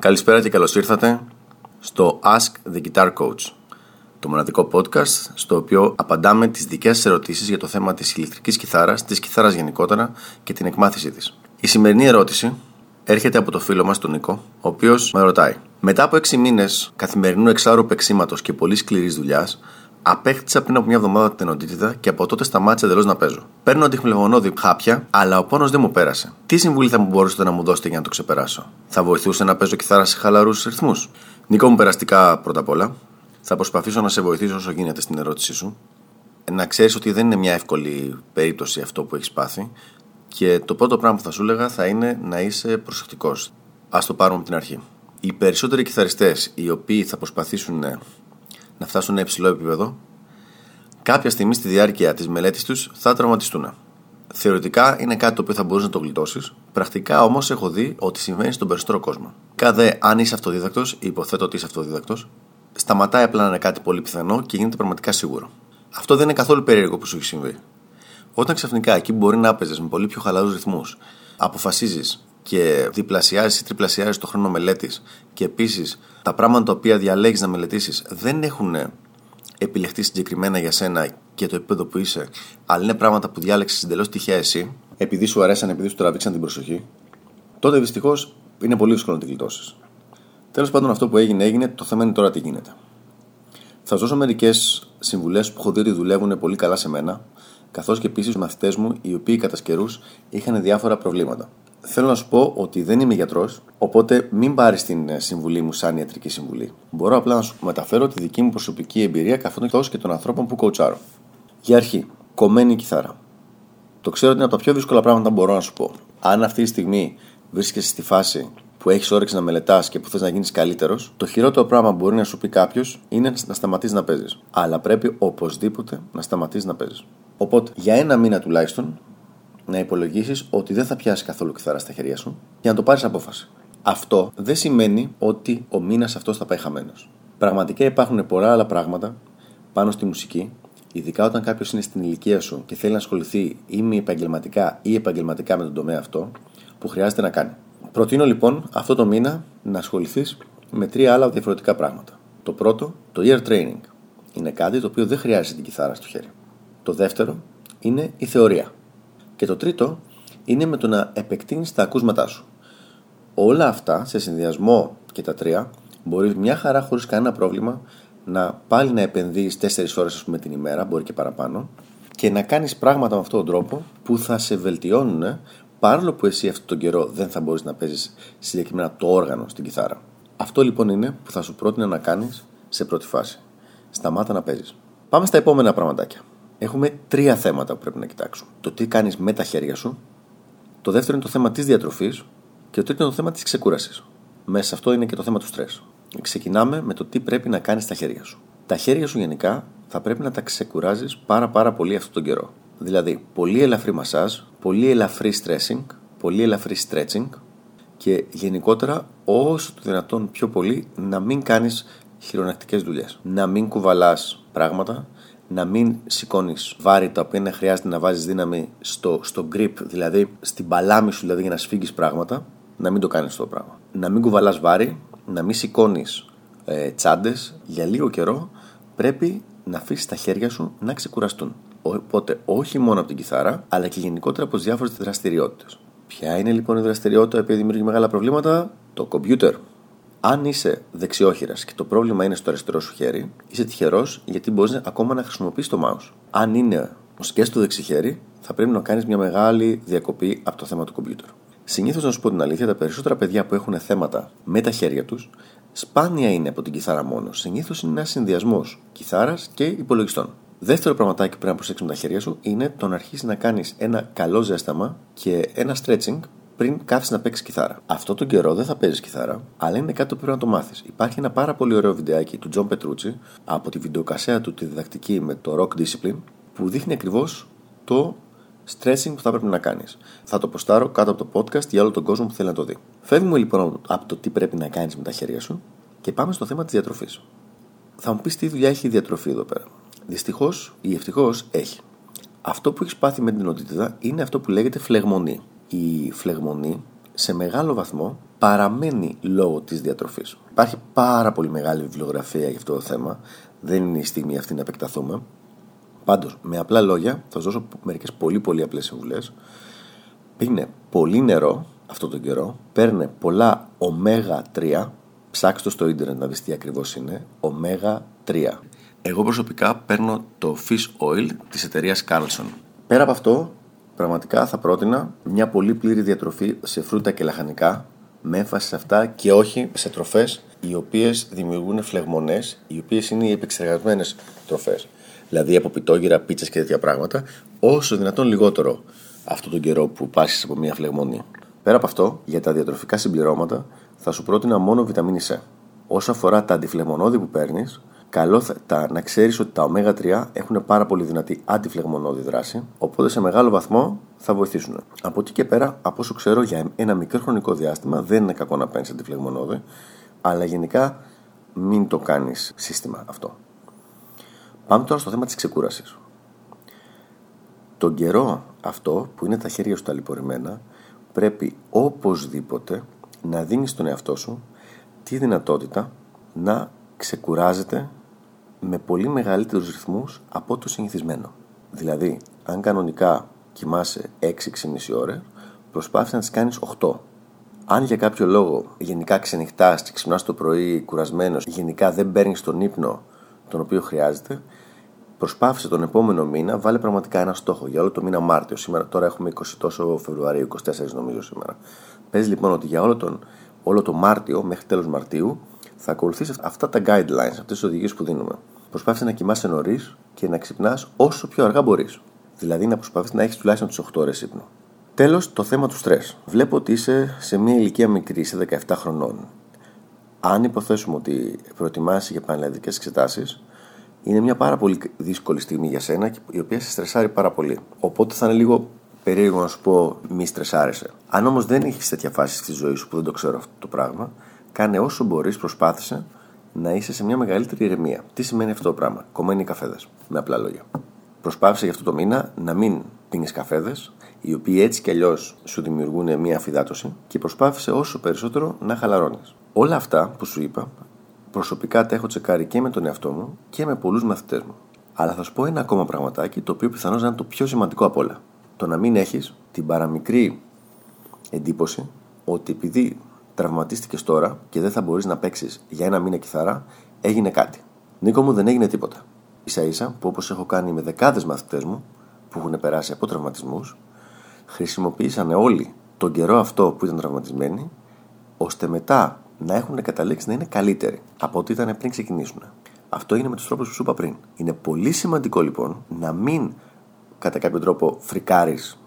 Καλησπέρα και καλώς ήρθατε στο Ask the Guitar Coach, το μοναδικό podcast στο οποίο απαντάμε τις δικές σας ερωτήσεις για το θέμα της ηλεκτρικής κιθάρας, της κιθάρας γενικότερα και την εκμάθησή της. Η σημερινή ερώτηση έρχεται από το φίλο μας τον Νίκο, ο οποίος με ρωτάει Μετά από 6 μήνες καθημερινού εξάρου παίξήματος και πολύ σκληρής δουλειάς, Απέκτησα πριν από μια εβδομάδα την ενότητα και από τότε σταμάτησα εντελώς να παίζω. Παίρνω αντιχμηλεγονώδη χάπια, αλλά ο πόνος δεν μου πέρασε. Τι συμβουλή θα μου μπορούσατε να μου δώσετε για να το ξεπεράσω; Θα βοηθούσε να παίζω κιθάρα σε χαλαρούς ρυθμούς; Νικό μου περαστικά πρώτα απ' όλα. Θα προσπαθήσω να σε βοηθήσω όσο γίνεται στην ερώτησή σου. Να ξέρεις ότι δεν είναι μια εύκολη περίπτωση αυτό που έχεις πάθει. Και το πρώτο πράγμα που θα σου έλεγα θα είναι να είσαι προσεκτικός. Α το πάρουμε από την αρχή. Οι περισσότεροι κιθαριστές οι οποίοι θα προσπαθήσουν να φτάσουν σε υψηλό επίπεδο, κάποια στιγμή στη διάρκεια της μελέτης τους θα τραυματιστούν. Θεωρητικά είναι κάτι το οποίο θα μπορούσες να το γλιτώσεις. Πρακτικά όμως έχω δει ότι συμβαίνει στον περισσότερο κόσμο. Κάθε αν είσαι αυτοδίδακτος, υποθέτω ότι είσαι αυτοδίδακτος, σταματάει απλά να είναι κάτι πολύ πιθανό και γίνεται πραγματικά σίγουρο. Αυτό δεν είναι καθόλου περίεργο που σου έχει συμβεί. Όταν ξαφνικά εκεί μπορεί να έπαιζε με πολύ πιο χαλαρούς ρυθμούς, αποφασίζεις και διπλασιάζει ή τριπλασιάζει το χρόνο μελέτης και επίσης τα πράγματα τα οποία διαλέγεις να μελετήσεις δεν έχουν επιλεχθεί συγκεκριμένα για σένα και το επίπεδο που είσαι, αλλά είναι πράγματα που διάλεξες εντελώς τυχαία εσύ, επειδή σου αρέσαν, επειδή σου τραβήξαν την προσοχή, τότε δυστυχώς είναι πολύ δύσκολο να την γλιτώσεις. Τέλος πάντων, αυτό που έγινε, έγινε. Το θέμα είναι τώρα τι γίνεται. Θα σα δώσω μερικές συμβουλές που έχω δει ότι δουλεύουν πολύ καλά σε μένα, καθώς και επίσης οι μαθητές μου, οι οποίοι κατά καιρούς είχαν διάφορα προβλήματα θέλω να σου πω ότι δεν είμαι γιατρός, οπότε μην πάρεις την ε, συμβουλή μου σαν ιατρική συμβουλή. Μπορώ απλά να σου μεταφέρω τη δική μου προσωπική εμπειρία καθόλου και των ανθρώπων που κοουτσάρω. Για αρχή, κομμένη κιθάρα. Το ξέρω ότι είναι από τα πιο δύσκολα πράγματα που μπορώ να σου πω. Αν αυτή τη στιγμή βρίσκεσαι στη φάση που έχεις όρεξη να μελετάς και που θες να γίνεις καλύτερος, το χειρότερο πράγμα που μπορεί να σου πει κάποιος είναι να σταματήσεις να παίζεις. Αλλά πρέπει οπωσδήποτε να σταματήσεις να παίζεις. Οπότε, για ένα μήνα τουλάχιστον, να υπολογίσεις ότι δεν θα πιάσει καθόλου κιθάρα στα χέρια σου για να το πάρεις απόφαση. Αυτό δεν σημαίνει ότι ο μήνας αυτός θα πάει χαμένος. Πραγματικά υπάρχουν πολλά άλλα πράγματα πάνω στη μουσική, ειδικά όταν κάποιος είναι στην ηλικία σου και θέλει να ασχοληθεί ή μη επαγγελματικά ή επαγγελματικά με τον τομέα αυτό, που χρειάζεται να κάνει. Προτείνω λοιπόν αυτό το μήνα να ασχοληθείς με τρία άλλα διαφορετικά πράγματα. Το πρώτο, το ear training. Είναι κάτι το οποίο δεν χρειάζεται την κιθάρα στο χέρι. Το δεύτερο είναι η θεωρία. Και το τρίτο είναι με το να επεκτείνεις τα ακούσματά σου. Όλα αυτά σε συνδυασμό και τα τρία μπορείς μια χαρά χωρίς κανένα πρόβλημα να πάλι να επενδύεις 4 ώρες την ημέρα, μπορεί και παραπάνω, και να κάνεις πράγματα με αυτόν τον τρόπο που θα σε βελτιώνουν παρόλο που εσύ αυτόν τον καιρό δεν θα μπορείς να παίζεις συγκεκριμένα το όργανο στην κιθάρα. Αυτό λοιπόν είναι που θα σου πρότεινα να κάνεις σε πρώτη φάση. Σταμάτα να παίζεις. Πάμε στα επόμενα πραγματάκια έχουμε τρία θέματα που πρέπει να κοιτάξουμε. Το τι κάνεις με τα χέρια σου, το δεύτερο είναι το θέμα της διατροφής και το τρίτο είναι το θέμα της ξεκούρασης. Μέσα σε αυτό είναι και το θέμα του στρες. Ξεκινάμε με το τι πρέπει να κάνεις στα χέρια σου. Τα χέρια σου γενικά θα πρέπει να τα ξεκουράζεις πάρα πάρα πολύ αυτόν τον καιρό. Δηλαδή, πολύ ελαφρύ μασάζ, πολύ ελαφρύ stressing, πολύ ελαφρύ stretching και γενικότερα όσο το δυνατόν πιο πολύ να μην κάνεις χειρονακτικές δουλειές. Να μην κουβαλάς πράγματα, να μην σηκώνεις βάρη τα οποία χρειάζεται να βάζεις δύναμη στο, στο grip, δηλαδή στην παλάμη σου δηλαδή για να σφίγγεις πράγματα, να μην το κάνεις αυτό το πράγμα. Να μην κουβαλάς βάρη, να μην σηκώνεις ε, τσάντες για λίγο καιρό, πρέπει να αφήσεις τα χέρια σου να ξεκουραστούν. Οπότε όχι μόνο από την κιθάρα, αλλά και γενικότερα από τις διάφορες δραστηριότητες. Ποια είναι λοιπόν η δραστηριότητα που δημιουργεί μεγάλα προβλήματα, το κομπιούτερ. Αν είσαι δεξιόχειρας και το πρόβλημα είναι στο αριστερό σου χέρι, είσαι τυχερός γιατί μπορείς ακόμα να χρησιμοποιήσει το mouse. Αν είναι και στο δεξιχέρι, θα πρέπει να κάνεις μια μεγάλη διακοπή από το θέμα του κομπιούτερ. Συνήθως, να σου πω την αλήθεια, τα περισσότερα παιδιά που έχουν θέματα με τα χέρια τους, σπάνια είναι από την κιθάρα μόνο. Συνήθως είναι ένας συνδυασμός κιθάρας και υπολογιστών. Δεύτερο πραγματάκι που πρέπει να προσέξεις με τα χέρια σου είναι το να αρχίσεις να κάνεις ένα καλό ζέσταμα και ένα stretching πριν κάτσεις να παίξεις κιθάρα. Αυτό τον καιρό δεν θα παίζεις κιθάρα, αλλά είναι κάτι που πρέπει να το μάθεις. Υπάρχει ένα πάρα πολύ ωραίο βιντεάκι του Τζον Πετρούτσι από τη βιντεοκασέτα του τη διδακτική με το Rock Discipline που δείχνει ακριβώς το stressing που θα πρέπει να κάνεις. Θα το ποστάρω κάτω από το podcast για όλο τον κόσμο που θέλει να το δει. Φεύγουμε λοιπόν από το τι πρέπει να κάνεις με τα χέρια σου και πάμε στο θέμα της διατροφής. Θα μου πεις τι δουλειά έχει η διατροφή εδώ πέρα. Δυστυχώς ή ευτυχώς έχει. Αυτό που έχεις πάθει με την οτότητα είναι αυτό που λέγεται φλεγμονή. Η φλεγμονή σε μεγάλο βαθμό παραμένει λόγω της διατροφής. Υπάρχει πάρα πολύ μεγάλη βιβλιογραφία για αυτό το θέμα, δεν είναι η στιγμή αυτή να επεκταθούμε. Πάντως, με απλά λόγια, θα σας δώσω μερικές πολύ πολύ απλές συμβουλές. Πίνε πολύ νερό αυτό τον καιρό, παίρνε πολλά ωμέγα 3, ψάξτε το στο ίντερνετ να δεις τι ακριβώς είναι, ωμέγα 3. Εγώ προσωπικά παίρνω το fish oil της εταιρείας Carlson. Πέρα από αυτό, πραγματικά θα πρότεινα μια πολύ πλήρη διατροφή σε φρούτα και λαχανικά με έμφαση σε αυτά και όχι σε τροφές οι οποίες δημιουργούν φλεγμονές, οι οποίες είναι οι επεξεργασμένες τροφές. Δηλαδή από πιτόγυρα, πίτσες και τέτοια πράγματα, όσο δυνατόν λιγότερο αυτόν τον καιρό που πάσχεις από μια φλεγμονή. Πέρα από αυτό, για τα διατροφικά συμπληρώματα θα σου πρότεινα μόνο βιταμίνη C. Όσο αφορά τα αντιφλεγμονώδη που παίρνεις, καλό θα να ξέρεις ότι τα ω3 έχουν πάρα πολύ δυνατή αντιφλεγμονώδη δράση, οπότε σε μεγάλο βαθμό θα βοηθήσουν. Από εκεί και πέρα, από όσο ξέρω, για ένα μικρό χρονικό διάστημα δεν είναι κακό να παίρνεις αντιφλεγμονώδη, αλλά γενικά μην το κάνεις σύστημα αυτό. Πάμε τώρα στο θέμα της ξεκούρασης. Τον καιρό αυτό που είναι τα χέρια σου ταλαιπωρημένα, πρέπει οπωσδήποτε να δίνεις στον εαυτό σου τη δυνατότητα να ξεκουράζεται με πολύ μεγαλύτερους ρυθμούς από το συνηθισμένο. Δηλαδή, αν κανονικά κοιμάσαι 6-6,5 ώρες, προσπάθησε να τις κάνεις 8. Αν για κάποιο λόγο γενικά ξενυχτάς και ξυπνάς το πρωί κουρασμένος, γενικά δεν παίρνεις τον ύπνο τον οποίο χρειάζεται, προσπάθησε τον επόμενο μήνα, βάλε πραγματικά ένα στόχο για όλο το μήνα Μάρτιο. Σήμερα, τώρα έχουμε 20 τόσο Φεβρουαρίου, 24 νομίζω σήμερα. Πες λοιπόν ότι για όλο, τον, όλο το Μάρτιο μέχρι τέλος Μαρτίου θα ακολουθήσει αυτά τα guidelines, αυτές τις οδηγίες που δίνουμε. Προσπάθησε να κοιμάσαι νωρίς και να ξυπνάς όσο πιο αργά μπορείς. Δηλαδή να προσπαθείς να έχεις τουλάχιστον τις 8 ώρες ύπνο. Τέλος, το θέμα του στρες. Βλέπω ότι είσαι σε μια ηλικία μικρή, σε 17 χρονών. Αν υποθέσουμε ότι προετοιμάσαι για πανελλαδικές εξετάσεις, είναι μια πάρα πολύ δύσκολη στιγμή για σένα η οποία σε στρεσάρει πάρα πολύ. Οπότε θα είναι λίγο περίεργο να σου πω μη στρεσάρεσαι. Αν όμως δεν έχεις τέτοια φάση στη ζωή σου που δεν το ξέρω αυτό το πράγμα, κάνε όσο μπορείς, προσπάθησε να είσαι σε μια μεγαλύτερη ηρεμία. Τι σημαίνει αυτό το πράγμα, κομμένοι καφέδες, με απλά λόγια. Προσπάθησε για αυτό το μήνα να μην πίνεις καφέδες, οι οποίοι έτσι κι αλλιώς σου δημιουργούν μια αφυδάτωση και προσπάθησε όσο περισσότερο να χαλαρώνεις. Όλα αυτά που σου είπα προσωπικά τα έχω τσεκάρει και με τον εαυτό μου και με πολλούς μαθητές μου. Αλλά θα σου πω ένα ακόμα πραγματάκι το οποίο πιθανώς να είναι το πιο σημαντικό απ' όλα. Το να μην έχεις την παραμικρή εντύπωση ότι επειδή τραυματίστηκες τώρα και δεν θα μπορείς να παίξεις για ένα μήνα κιθάρα, έγινε κάτι. Νίκο μου δεν έγινε τίποτα. σα ίσα που όπως έχω κάνει με δεκάδες μαθητές μου που έχουν περάσει από τραυματισμούς, χρησιμοποίησαν όλοι τον καιρό αυτό που ήταν τραυματισμένοι, ώστε μετά να έχουν καταλήξει να είναι καλύτεροι από ό,τι ήταν πριν ξεκινήσουν. Αυτό είναι με τους τρόπους που σου είπα πριν. Είναι πολύ σημαντικό λοιπόν να μην κατά κάποιο τρόπο φρικάρεις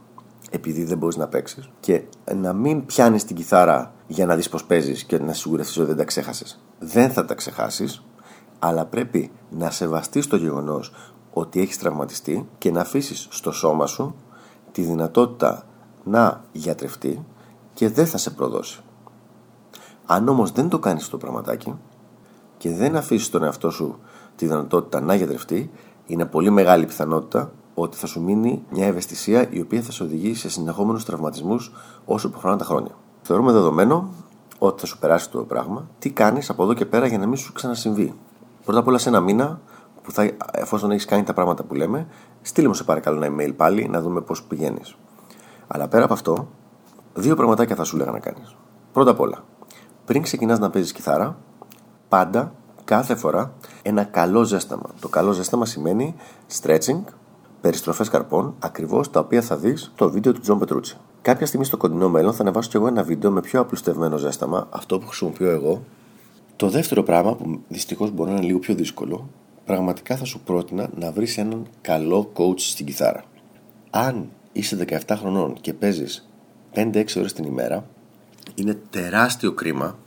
επειδή δεν μπορείς να παίξεις και να μην πιάνεις την κιθάρα για να δεις πώς παίζεις και να σιγουρευτείς ότι δεν τα ξέχασες. Δεν θα τα ξεχάσεις, αλλά πρέπει να σεβαστείς το γεγονός ότι έχεις τραυματιστεί και να αφήσεις στο σώμα σου τη δυνατότητα να γιατρευτεί και δεν θα σε προδώσει. Αν όμως δεν το κάνεις το πραγματάκι και δεν αφήσεις τον εαυτό σου τη δυνατότητα να γιατρευτεί, είναι πολύ μεγάλη πιθανότητα ότι θα σου μείνει μια ευαισθησία η οποία θα σε οδηγήσει σε συνεχόμενους τραυματισμούς όσο προχωράνε τα χρόνια. Θεωρούμε δεδομένο ότι θα σου περάσει το πράγμα. Τι κάνεις από εδώ και πέρα για να μην σου ξανασυμβεί. Πρώτα απ' όλα σε ένα μήνα, που θα, εφόσον έχεις κάνει τα πράγματα που λέμε, στείλε μου σε παρακαλώ ένα email πάλι να δούμε πώς πηγαίνεις. Αλλά πέρα από αυτό, δύο πραγματάκια θα σου λέγα να κάνεις. Πρώτα απ' όλα, πριν ξεκινάς να παίζεις κιθάρα, πάντα, κάθε φορά, ένα καλό ζέσταμα. Το καλό ζέσταμα σημαίνει stretching, περιστροφές καρπών, ακριβώς τα οποία θα δεις στο βίντεο του Τζον Πετρούτσι. Κάποια στιγμή στο κοντινό μέλλον θα ανεβάσω κι εγώ ένα βίντεο με πιο απλουστευμένο ζέσταμα, αυτό που χρησιμοποιώ εγώ. Το δεύτερο πράγμα, που δυστυχώς μπορεί να είναι λίγο πιο δύσκολο, πραγματικά θα σου πρότεινα να βρεις έναν καλό coach στην κιθάρα. Αν είσαι 17 χρονών και παίζεις 5-6 ώρες την ημέρα, είναι τεράστιο κρίμα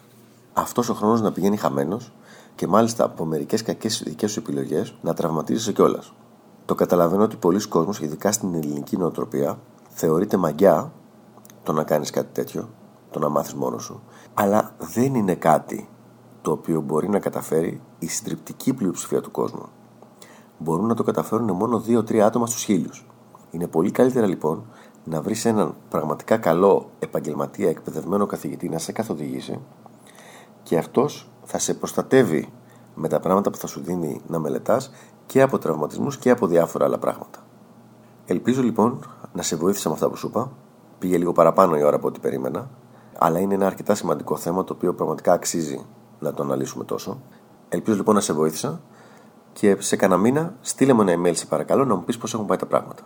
αυτός ο χρόνος να πηγαίνει χαμένος και μάλιστα από μερικές κακές δικές σου επιλογές να τραυματίζεσαι κιόλας. Το καταλαβαίνω ότι πολλοί κόσμοι, ειδικά στην ελληνική νοοτροπία, θεωρείται μαγιά το να κάνεις κάτι τέτοιο, το να μάθεις μόνος σου, αλλά δεν είναι κάτι το οποίο μπορεί να καταφέρει η συντριπτική πλειοψηφία του κόσμου. Μπορούν να το καταφέρουν μόνο 2-3 άτομα στους χίλιους. Είναι πολύ καλύτερα λοιπόν να βρεις έναν πραγματικά καλό επαγγελματία, εκπαιδευμένο καθηγητή να σε καθοδηγήσει και αυτός θα σε προστατεύει με τα πράγματα που θα σου δίνει να μελετάς και από τραυματισμούς και από διάφορα άλλα πράγματα. Ελπίζω λοιπόν να σε βοήθησα με αυτά που σου είπα. Πήγε λίγο παραπάνω η ώρα από ό,τι περίμενα, αλλά είναι ένα αρκετά σημαντικό θέμα το οποίο πραγματικά αξίζει να το αναλύσουμε τόσο. Ελπίζω λοιπόν να σε βοήθησα και σε κανένα μήνα στείλε μου ένα email σε παρακαλώ να μου πεις πώς έχουν πάει τα πράγματα.